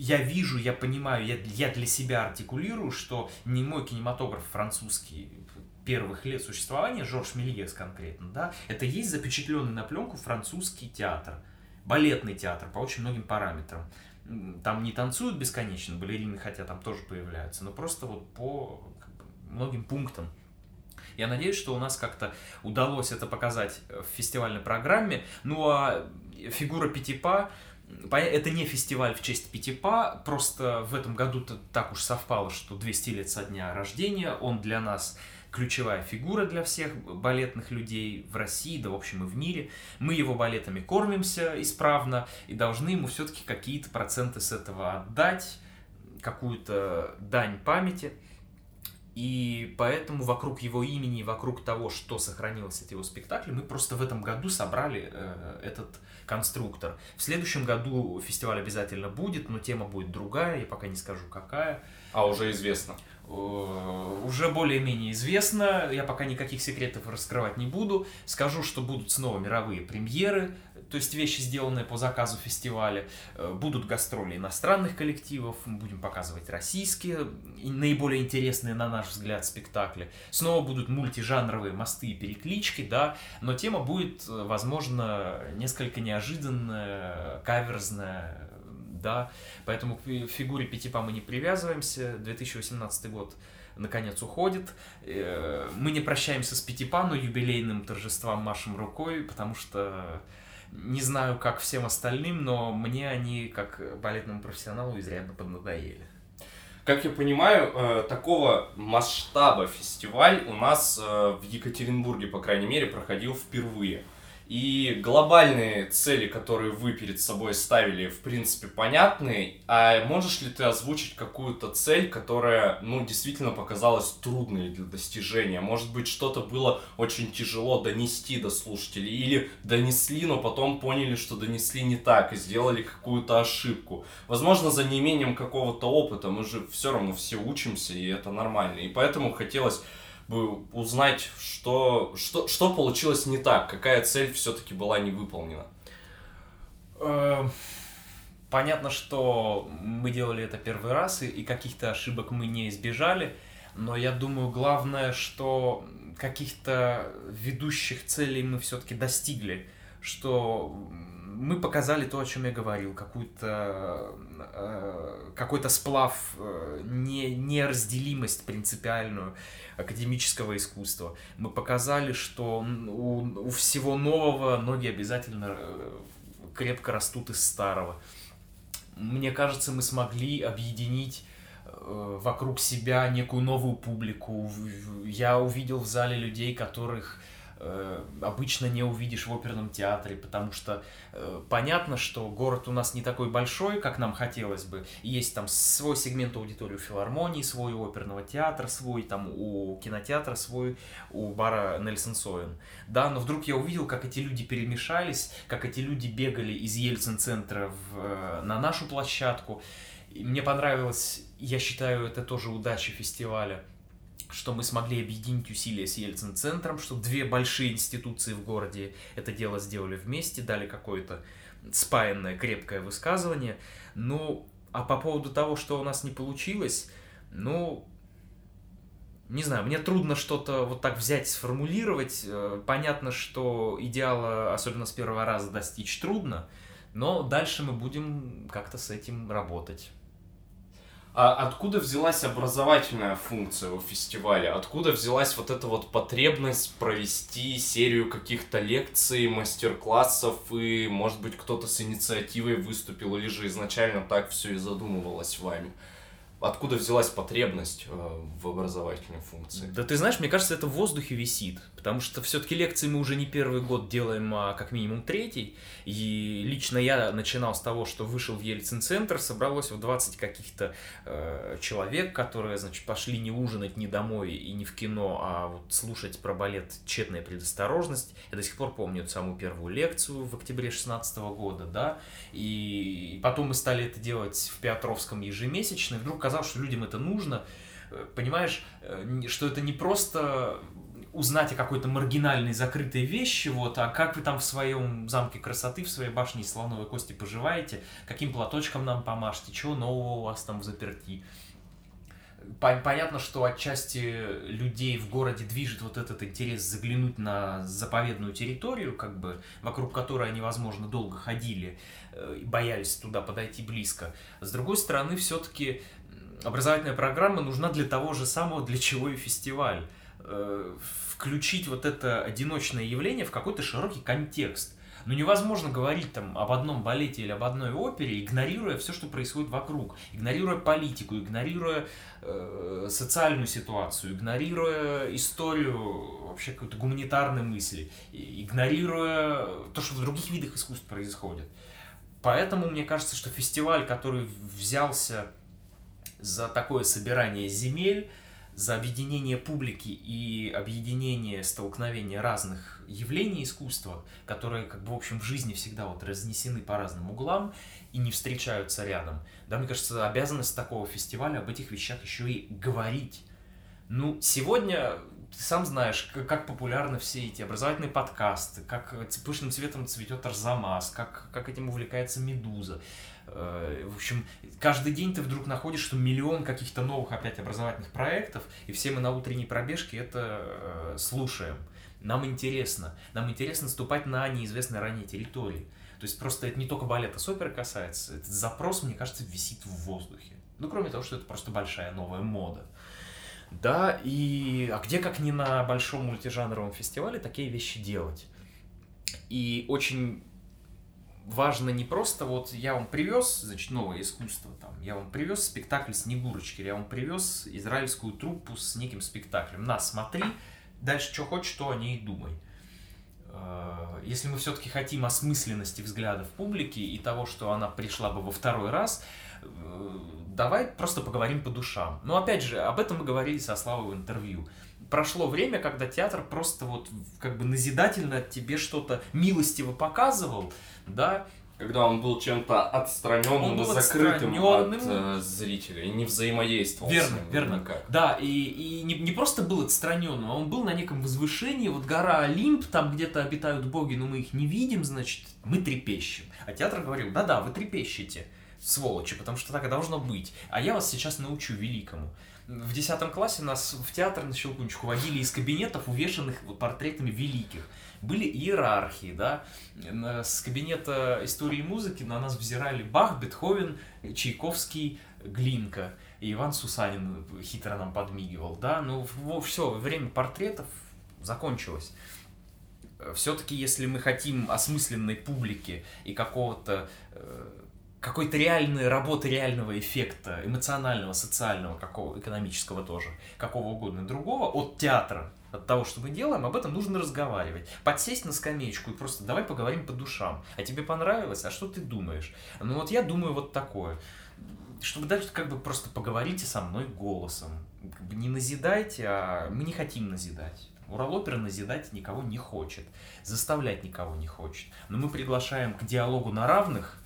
я вижу, я понимаю, я, я для себя артикулирую, что не мой кинематограф французский первых лет существования, Жорж Мельес конкретно, да, это есть запечатленный на пленку французский театр, балетный театр по очень многим параметрам. Там не танцуют бесконечно балерины, хотя там тоже появляются, но просто вот по как бы, многим пунктам. Я надеюсь, что у нас как-то удалось это показать в фестивальной программе. Ну а фигура Пятипа, это не фестиваль в честь Пятипа, просто в этом году -то так уж совпало, что 200 лет со дня рождения, он для нас ключевая фигура для всех балетных людей в России, да в общем и в мире. Мы его балетами кормимся исправно и должны ему все-таки какие-то проценты с этого отдать, какую-то дань памяти. И поэтому вокруг его имени, вокруг того, что сохранилось от его спектакля, мы просто в этом году собрали э, этот конструктор. В следующем году фестиваль обязательно будет, но тема будет другая, я пока не скажу какая. А уже известно. Э, уже более-менее известно, я пока никаких секретов раскрывать не буду. Скажу, что будут снова мировые премьеры, то есть вещи, сделанные по заказу фестиваля. Э, будут гастроли иностранных коллективов, мы будем показывать российские, наиболее интересные, на наш взгляд, спектакли. Снова будут мультижанровые мосты и переклички, да, но тема будет, э, возможно, несколько неожиданная, каверзная, да, поэтому к фигуре Пятипа мы не привязываемся, 2018 год наконец уходит. Э, мы не прощаемся с Пятипа, но юбилейным торжеством машем рукой, потому что Не знаю, как всем остальным, но мне они, как балетному профессионалу, изрядно поднадоели. Как я понимаю, э, такого масштаба фестиваль у нас э, в Екатеринбурге, по крайней мере, проходил впервые. И глобальные цели, которые вы перед собой ставили, в принципе, понятны. А можешь ли ты озвучить какую-то цель, которая, ну, действительно показалась трудной для достижения? Может быть, что-то было очень тяжело донести до слушателей? Или донесли, но потом поняли, что донесли не так и сделали какую-то ошибку? Возможно, за неимением какого-то опыта. Мы же все равно все учимся, и это нормально. И поэтому хотелось бы узнать, что, что, что получилось не так, какая цель все-таки была не выполнена. Эм, понятно, что мы делали это первый раз, и, и каких-то ошибок мы не избежали, но я думаю, главное, что каких-то ведущих целей мы все-таки достигли, что мы показали то, о чем я говорил, какую-то э, какой-то сплав, э, не, неразделимость принципиальную академического искусства. Мы показали, что у, у всего нового ноги обязательно э, крепко растут из старого. Мне кажется, мы смогли объединить э, вокруг себя некую новую публику. Я увидел в зале людей, которых Э, обычно не увидишь в оперном театре, потому что э, понятно, что город у нас не такой большой, как нам хотелось бы. Есть там свой сегмент аудитории у филармонии, свой у оперного театра, свой там у кинотеатра, свой у бара Нельсон Соин. Да, но вдруг я увидел, как эти люди перемешались, как эти люди бегали из Ельцин-центра в, э, на нашу площадку. И мне понравилось, я считаю, это тоже удача фестиваля что мы смогли объединить усилия с Ельцин-центром, что две большие институции в городе это дело сделали вместе, дали какое-то спаянное, крепкое высказывание. Ну, а по поводу того, что у нас не получилось, ну, не знаю, мне трудно что-то вот так взять, сформулировать. Э, понятно, что идеала, особенно с первого раза, достичь трудно, но дальше мы будем как-то с этим работать. А откуда взялась образовательная функция у фестиваля? Откуда взялась вот эта вот потребность провести серию каких-то лекций, мастер-классов, и, может быть, кто-то с инициативой выступил, или же изначально так все и задумывалось вами? Откуда взялась потребность э, в образовательной функции? Да ты знаешь, мне кажется, это в воздухе висит. Потому что все-таки лекции мы уже не первый год делаем, а как минимум третий. И лично я начинал с того, что вышел в Ельцин-центр, собралось в 20 каких-то э, человек, которые, значит, пошли не ужинать ни домой и не в кино, а вот слушать про балет «Тщетная предосторожность». Я до сих пор помню эту самую первую лекцию в октябре 16 года, да. И потом мы стали это делать в Петровском ежемесячно, и вдруг казалось, что людям это нужно. Э, понимаешь, э, что это не просто узнать о какой-то маргинальной закрытой вещи, вот, а как вы там в своем замке красоты, в своей башне слоновой кости поживаете, каким платочком нам помашете, чего нового у вас там в заперти. Понятно, что отчасти людей в городе движет вот этот интерес заглянуть на заповедную территорию, как бы, вокруг которой они, возможно, долго ходили э, боялись туда подойти близко. С другой стороны, все-таки образовательная программа нужна для того же самого, для чего и фестиваль э, включить вот это одиночное явление в какой-то широкий контекст. Но невозможно говорить там об одном балете или об одной опере, игнорируя все, что происходит вокруг, игнорируя политику, игнорируя э, социальную ситуацию, игнорируя историю вообще какой-то гуманитарной мысли, игнорируя то, что в других видах искусств происходит. Поэтому мне кажется, что фестиваль, который взялся за такое собирание земель, за объединение публики и объединение столкновения разных явлений искусства, которые, как бы, в общем, в жизни всегда вот разнесены по разным углам и не встречаются рядом. Да, мне кажется, обязанность такого фестиваля об этих вещах еще и говорить. Ну, сегодня ты сам знаешь, как, как популярны все эти образовательные подкасты, как пышным цветом цветет Арзамас, как, как этим увлекается Медуза. Э, в общем, каждый день ты вдруг находишь, что миллион каких-то новых опять образовательных проектов, и все мы на утренней пробежке это э, слушаем. Нам интересно. Нам интересно ступать на неизвестной ранее территории. То есть просто это не только балета с оперы касается, этот запрос, мне кажется, висит в воздухе. Ну, кроме того, что это просто большая новая мода. Да, и а где как не на большом мультижанровом фестивале такие вещи делать? И очень важно не просто вот я вам привез, значит, новое искусство, там, я вам привез спектакль Снегурочки, я вам привез израильскую труппу с неким спектаклем. На, смотри, дальше что хочешь, то о ней и думай. Э, если мы все-таки хотим осмысленности взглядов публики и того, что она пришла бы во второй раз, э, давай просто поговорим по душам. Но опять же, об этом мы говорили со Славой в интервью. Прошло время, когда театр просто вот как бы назидательно тебе что-то милостиво показывал, да, когда он был чем-то отстраненным и был закрытым отстраненным. от э, зрителя и не взаимодействовал Верно, с ним верно. никак. Да, и, и не, не просто был отстраненным, а он был на неком возвышении, вот гора Олимп, там где-то обитают боги, но мы их не видим, значит, мы трепещем. А театр говорил, да-да, вы трепещете, сволочи, потому что так и должно быть. А я вас сейчас научу великому. В 10 классе нас в театр на Щелкунчику водили из кабинетов, увешанных портретами великих. Были иерархии, да. С кабинета истории музыки на нас взирали Бах, Бетховен, Чайковский, Глинка. И Иван Сусанин хитро нам подмигивал, да. Ну, все, время портретов закончилось. Все-таки, если мы хотим осмысленной публики и какого-то э, какой-то реальной работы, реального эффекта, эмоционального, социального, какого, экономического тоже, какого угодно другого, от театра, от того, что мы делаем, об этом нужно разговаривать. Подсесть на скамеечку и просто давай поговорим по душам. А тебе понравилось? А что ты думаешь? Ну вот я думаю вот такое. Чтобы дальше как бы просто поговорите со мной голосом. Как бы не назидайте, а мы не хотим назидать. Уралопера назидать никого не хочет, заставлять никого не хочет. Но мы приглашаем к диалогу на равных,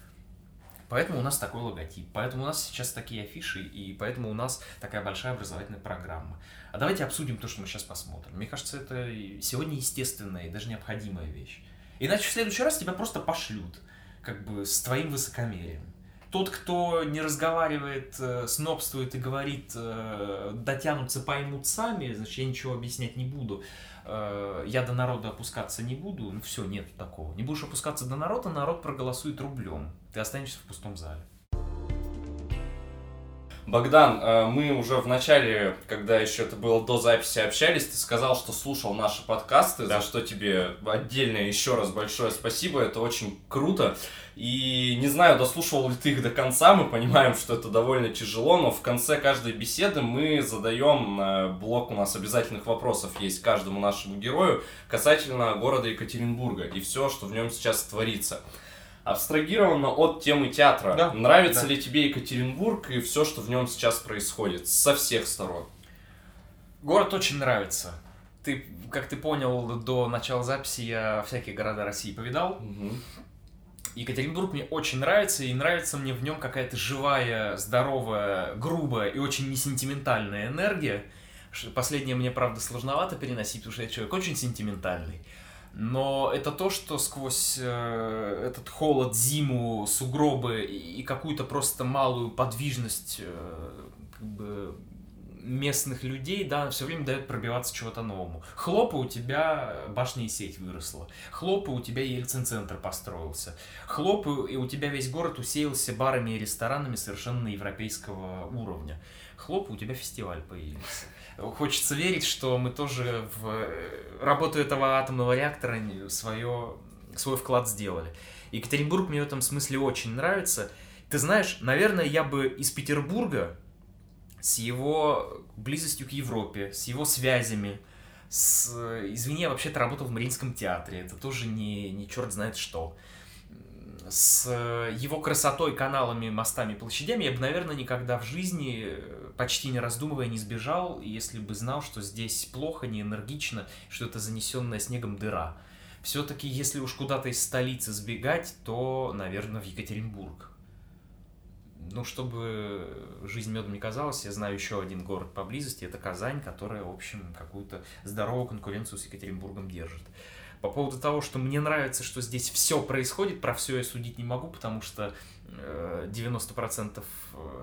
Поэтому у нас такой логотип, поэтому у нас сейчас такие афиши, и поэтому у нас такая большая образовательная программа. А давайте обсудим то, что мы сейчас посмотрим. Мне кажется, это сегодня естественная и даже необходимая вещь. Иначе в следующий раз тебя просто пошлют, как бы с твоим высокомерием. Тот, кто не разговаривает, э, снобствует и говорит, э, дотянутся, поймут сами, значит, я ничего объяснять не буду, э, я до народа опускаться не буду, ну все, нет такого. Не будешь опускаться до народа, народ проголосует рублем. Ты останешься в пустом зале. Богдан, э, мы уже в начале, когда еще это было до записи, общались, ты сказал, что слушал наши подкасты, Да. за что тебе отдельно еще раз большое спасибо, это очень круто. И не знаю, дослушивал ли ты их до конца, мы понимаем, что это довольно тяжело, но в конце каждой беседы мы задаем э, блок у нас обязательных вопросов есть каждому нашему герою касательно города Екатеринбурга и все, что в нем сейчас творится. Абстрагированно от темы театра. Да, Нравится да. ли тебе Екатеринбург и все, что в нем сейчас происходит со всех сторон? Город очень нравится. Ты, как ты понял, до начала записи я всякие города России повидал. Екатеринбург мне очень нравится, и нравится мне в нем какая-то живая, здоровая, грубая и очень несентиментальная энергия. Последнее мне, правда, сложновато переносить, потому что я человек очень сентиментальный. Но это то, что сквозь э, этот холод, зиму, сугробы и, какую-то просто малую подвижность э, как бы местных людей, да, все время дает пробиваться чего-то новому. Хлопа у тебя башня и сеть выросла. Хлопа у тебя Ельцин-центр построился. Хлопа и у тебя весь город усеялся барами и ресторанами совершенно европейского уровня. Хлопа у тебя фестиваль появился. Хочется верить, что мы тоже в э, работу этого атомного реактора свое, свой вклад сделали. Екатеринбург мне в этом смысле очень нравится. Ты знаешь, наверное, я бы из Петербурга с его близостью к Европе, с его связями, с... Извини, я вообще-то работал в Мариинском театре, это тоже не, не черт знает что. С его красотой, каналами, мостами, площадями я бы, наверное, никогда в жизни, э, почти не раздумывая, не сбежал, если бы знал, что здесь плохо, не энергично, что это занесенная снегом дыра. Все-таки, если уж куда-то из столицы сбегать, то, наверное, в Екатеринбург. Ну, чтобы жизнь медом не казалась, я знаю еще один город поблизости, это Казань, которая, в общем, какую-то здоровую конкуренцию с Екатеринбургом держит. По поводу того, что мне нравится, что здесь все происходит, про все я судить не могу, потому что э, 90%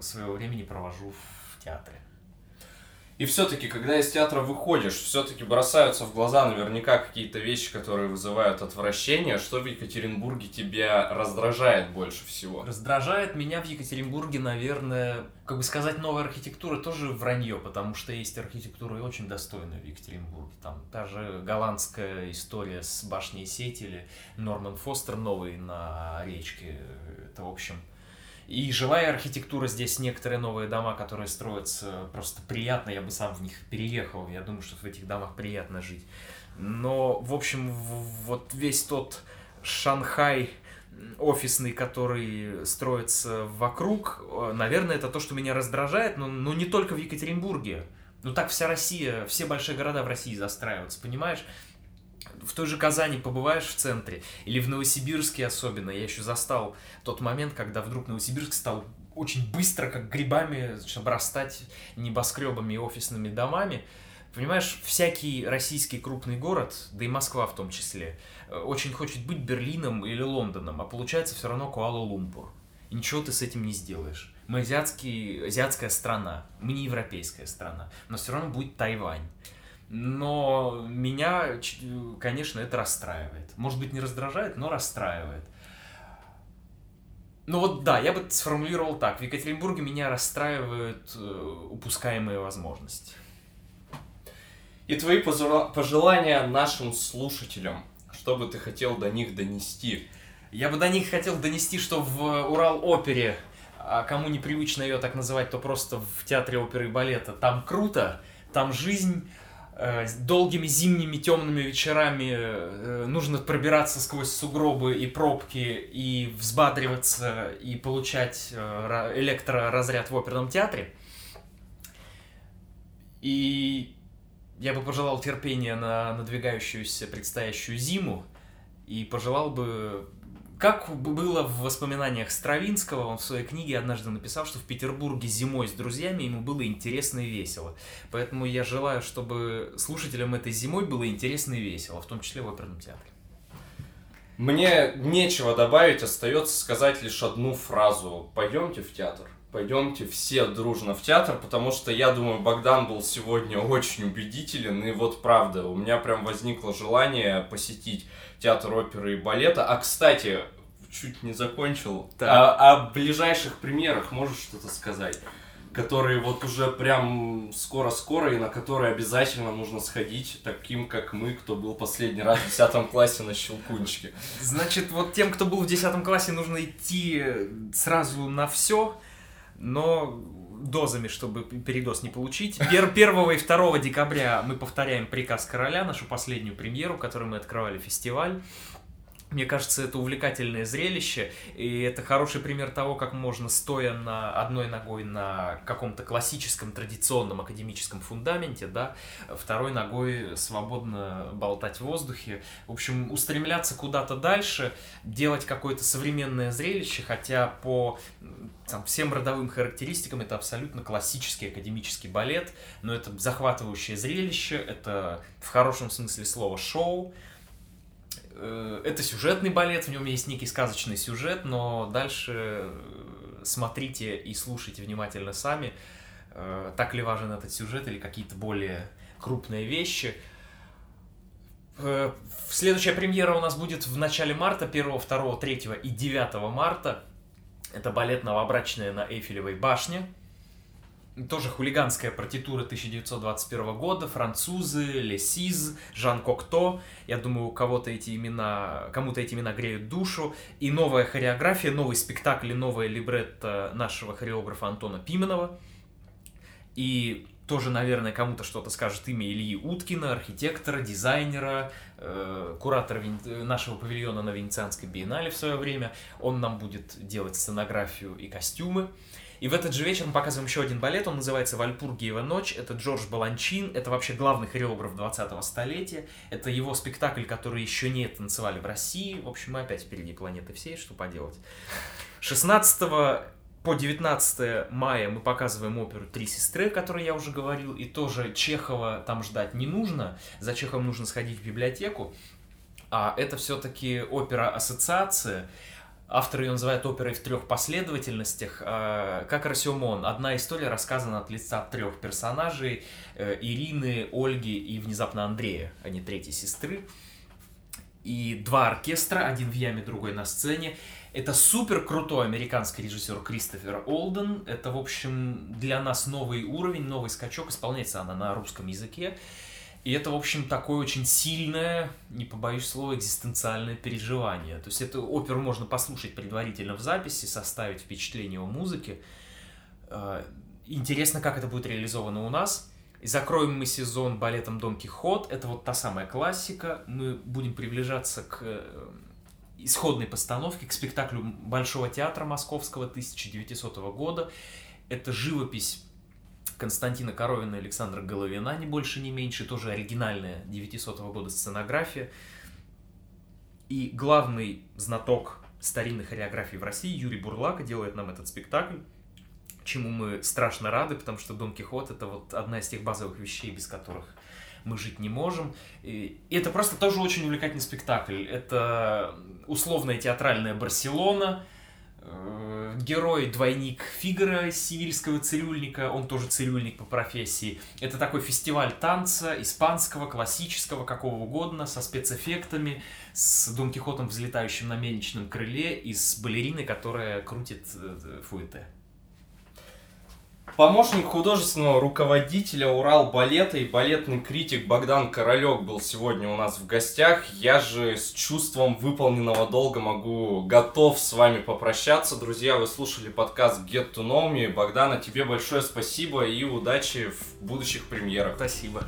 своего времени провожу в театре. И все-таки, когда из театра выходишь, все-таки бросаются в глаза наверняка какие-то вещи, которые вызывают отвращение. Что в Екатеринбурге тебя раздражает больше всего? Раздражает меня в Екатеринбурге, наверное, как бы сказать, новая архитектура тоже вранье, потому что есть архитектура и очень достойная в Екатеринбурге. Там та же голландская история с башней сети или Норман Фостер новый на речке. Это, в общем, и жилая архитектура здесь, некоторые новые дома, которые строятся, просто приятно, я бы сам в них переехал, я думаю, что в этих домах приятно жить. Но, в общем, вот весь тот Шанхай офисный, который строится вокруг, э, наверное, это то, что меня раздражает, но, но не только в Екатеринбурге. Ну так вся Россия, все большие города в России застраиваются, понимаешь? В той же Казани побываешь в центре, или в Новосибирске особенно, я еще застал тот момент, когда вдруг Новосибирск стал очень быстро, как грибами, значит, обрастать небоскребами и офисными домами. Понимаешь, всякий российский крупный город, да и Москва в том числе, э, очень хочет быть Берлином или Лондоном, а получается все равно Куала-Лумпур. И ничего ты с этим не сделаешь. Мы азиатский, азиатская страна, мы не европейская страна, но все равно будет Тайвань. Но меня, конечно, это расстраивает. Может быть, не раздражает, но расстраивает. Ну вот да, я бы сформулировал так. В Екатеринбурге меня расстраивают э, упускаемые возможности. И твои пожелания нашим слушателям, что бы ты хотел до них донести? Я бы до них хотел донести, что в Урал-опере, а кому непривычно ее так называть, то просто в театре оперы и балета, там круто, там жизнь, Э, долгими зимними темными вечерами э, нужно пробираться сквозь сугробы и пробки и взбадриваться и получать э, электроразряд в оперном театре. И я бы пожелал терпения на надвигающуюся предстоящую зиму и пожелал бы как было в воспоминаниях Стравинского, он в своей книге однажды написал, что в Петербурге зимой с друзьями ему было интересно и весело. Поэтому я желаю, чтобы слушателям этой зимой было интересно и весело, в том числе в оперном театре. Мне нечего добавить, остается сказать лишь одну фразу. Пойдемте в театр. Пойдемте все дружно в театр, потому что я думаю, Богдан был сегодня очень убедителен, и вот правда, у меня прям возникло желание посетить театр оперы и балета. А, кстати, чуть не закончил. А, о ближайших примерах можешь что-то сказать? которые вот уже прям скоро-скоро и на которые обязательно нужно сходить, таким как мы, кто был последний раз в 10 классе на Щелкунчике. Значит, вот тем, кто был в 10 классе, нужно идти сразу на все, но дозами, чтобы передоз не получить. 1 и 2 декабря мы повторяем «Приказ короля», нашу последнюю премьеру, которую мы открывали фестиваль. Мне кажется, это увлекательное зрелище, и это хороший пример того, как можно, стоя на одной ногой на каком-то классическом, традиционном академическом фундаменте, да, второй ногой свободно болтать в воздухе. В общем, устремляться куда-то дальше, делать какое-то современное зрелище, хотя по там, всем родовым характеристикам это абсолютно классический академический балет, но это захватывающее зрелище, это в хорошем смысле слова шоу, Э, это сюжетный балет, в нем есть некий сказочный сюжет, но дальше э, смотрите и слушайте внимательно сами, э, так ли важен этот сюжет или какие-то более крупные вещи. Следующая премьера у нас будет в начале марта, 1, 2, 3 и 9 марта. Это балет «Новобрачная на Эйфелевой башне» тоже хулиганская партитура 1921 года, французы, Лесиз, Жан Кокто. Я думаю, кого-то эти имена, кому-то эти имена греют душу. И новая хореография, новый спектакль новая либретто нашего хореографа Антона Пименова. И тоже, наверное, кому-то что-то скажет имя Ильи Уткина, архитектора, дизайнера, э, куратора нашего павильона на Венецианской биеннале в свое время. Он нам будет делать сценографию и костюмы. И в этот же вечер мы показываем еще один балет, он называется «Вальпургиева ночь». Это Джордж Баланчин, это вообще главный хореограф 20-го столетия. Это его спектакль, который еще не танцевали в России. В общем, мы опять впереди планеты всей, что поделать. 16 по 19 мая мы показываем оперу «Три сестры», о которой я уже говорил, и тоже Чехова там ждать не нужно. За Чеховым нужно сходить в библиотеку. А это все-таки опера-ассоциация, Автор ее называют оперой в трех последовательностях. А, как Расюмон, одна история рассказана от лица трех персонажей. Э, Ирины, Ольги и внезапно Андрея, а третьей сестры. И два оркестра, один в яме, другой на сцене. Это супер крутой американский режиссер Кристофер Олден. Это, в общем, для нас новый уровень, новый скачок. Исполняется она на русском языке. И это, в общем, такое очень сильное, не побоюсь слова, экзистенциальное переживание. То есть эту оперу можно послушать предварительно в записи, составить впечатление о музыке. А, интересно, как это будет реализовано у нас. И закроем мы сезон балетом Дон Кихот. Это вот та самая классика. Мы будем приближаться к э, исходной постановке, к спектаклю Большого театра Московского 1900 года. Это живопись Константина Коровина и Александра Головина, не больше, не меньше, тоже оригинальная 900 года сценография. И главный знаток старинной хореографии в России, Юрий Бурлака, делает нам этот спектакль, чему мы страшно рады, потому что Дон Кихот — это вот одна из тех базовых вещей, без которых мы жить не можем. И это просто тоже очень увлекательный спектакль. Это условная театральная Барселона, э, герой двойник Фигара сивильского цирюльника, он тоже цирюльник по профессии. Это такой фестиваль танца, испанского, классического, какого угодно, со спецэффектами, с Дон Кихотом, взлетающим на мельничном крыле и с балериной, которая крутит э, фуэте. Помощник художественного руководителя Урал балета и балетный критик Богдан Королек был сегодня у нас в гостях. Я же с чувством выполненного долга могу готов с вами попрощаться. Друзья, вы слушали подкаст Get to Know Me. Богдана, тебе большое спасибо и удачи в будущих премьерах. Спасибо.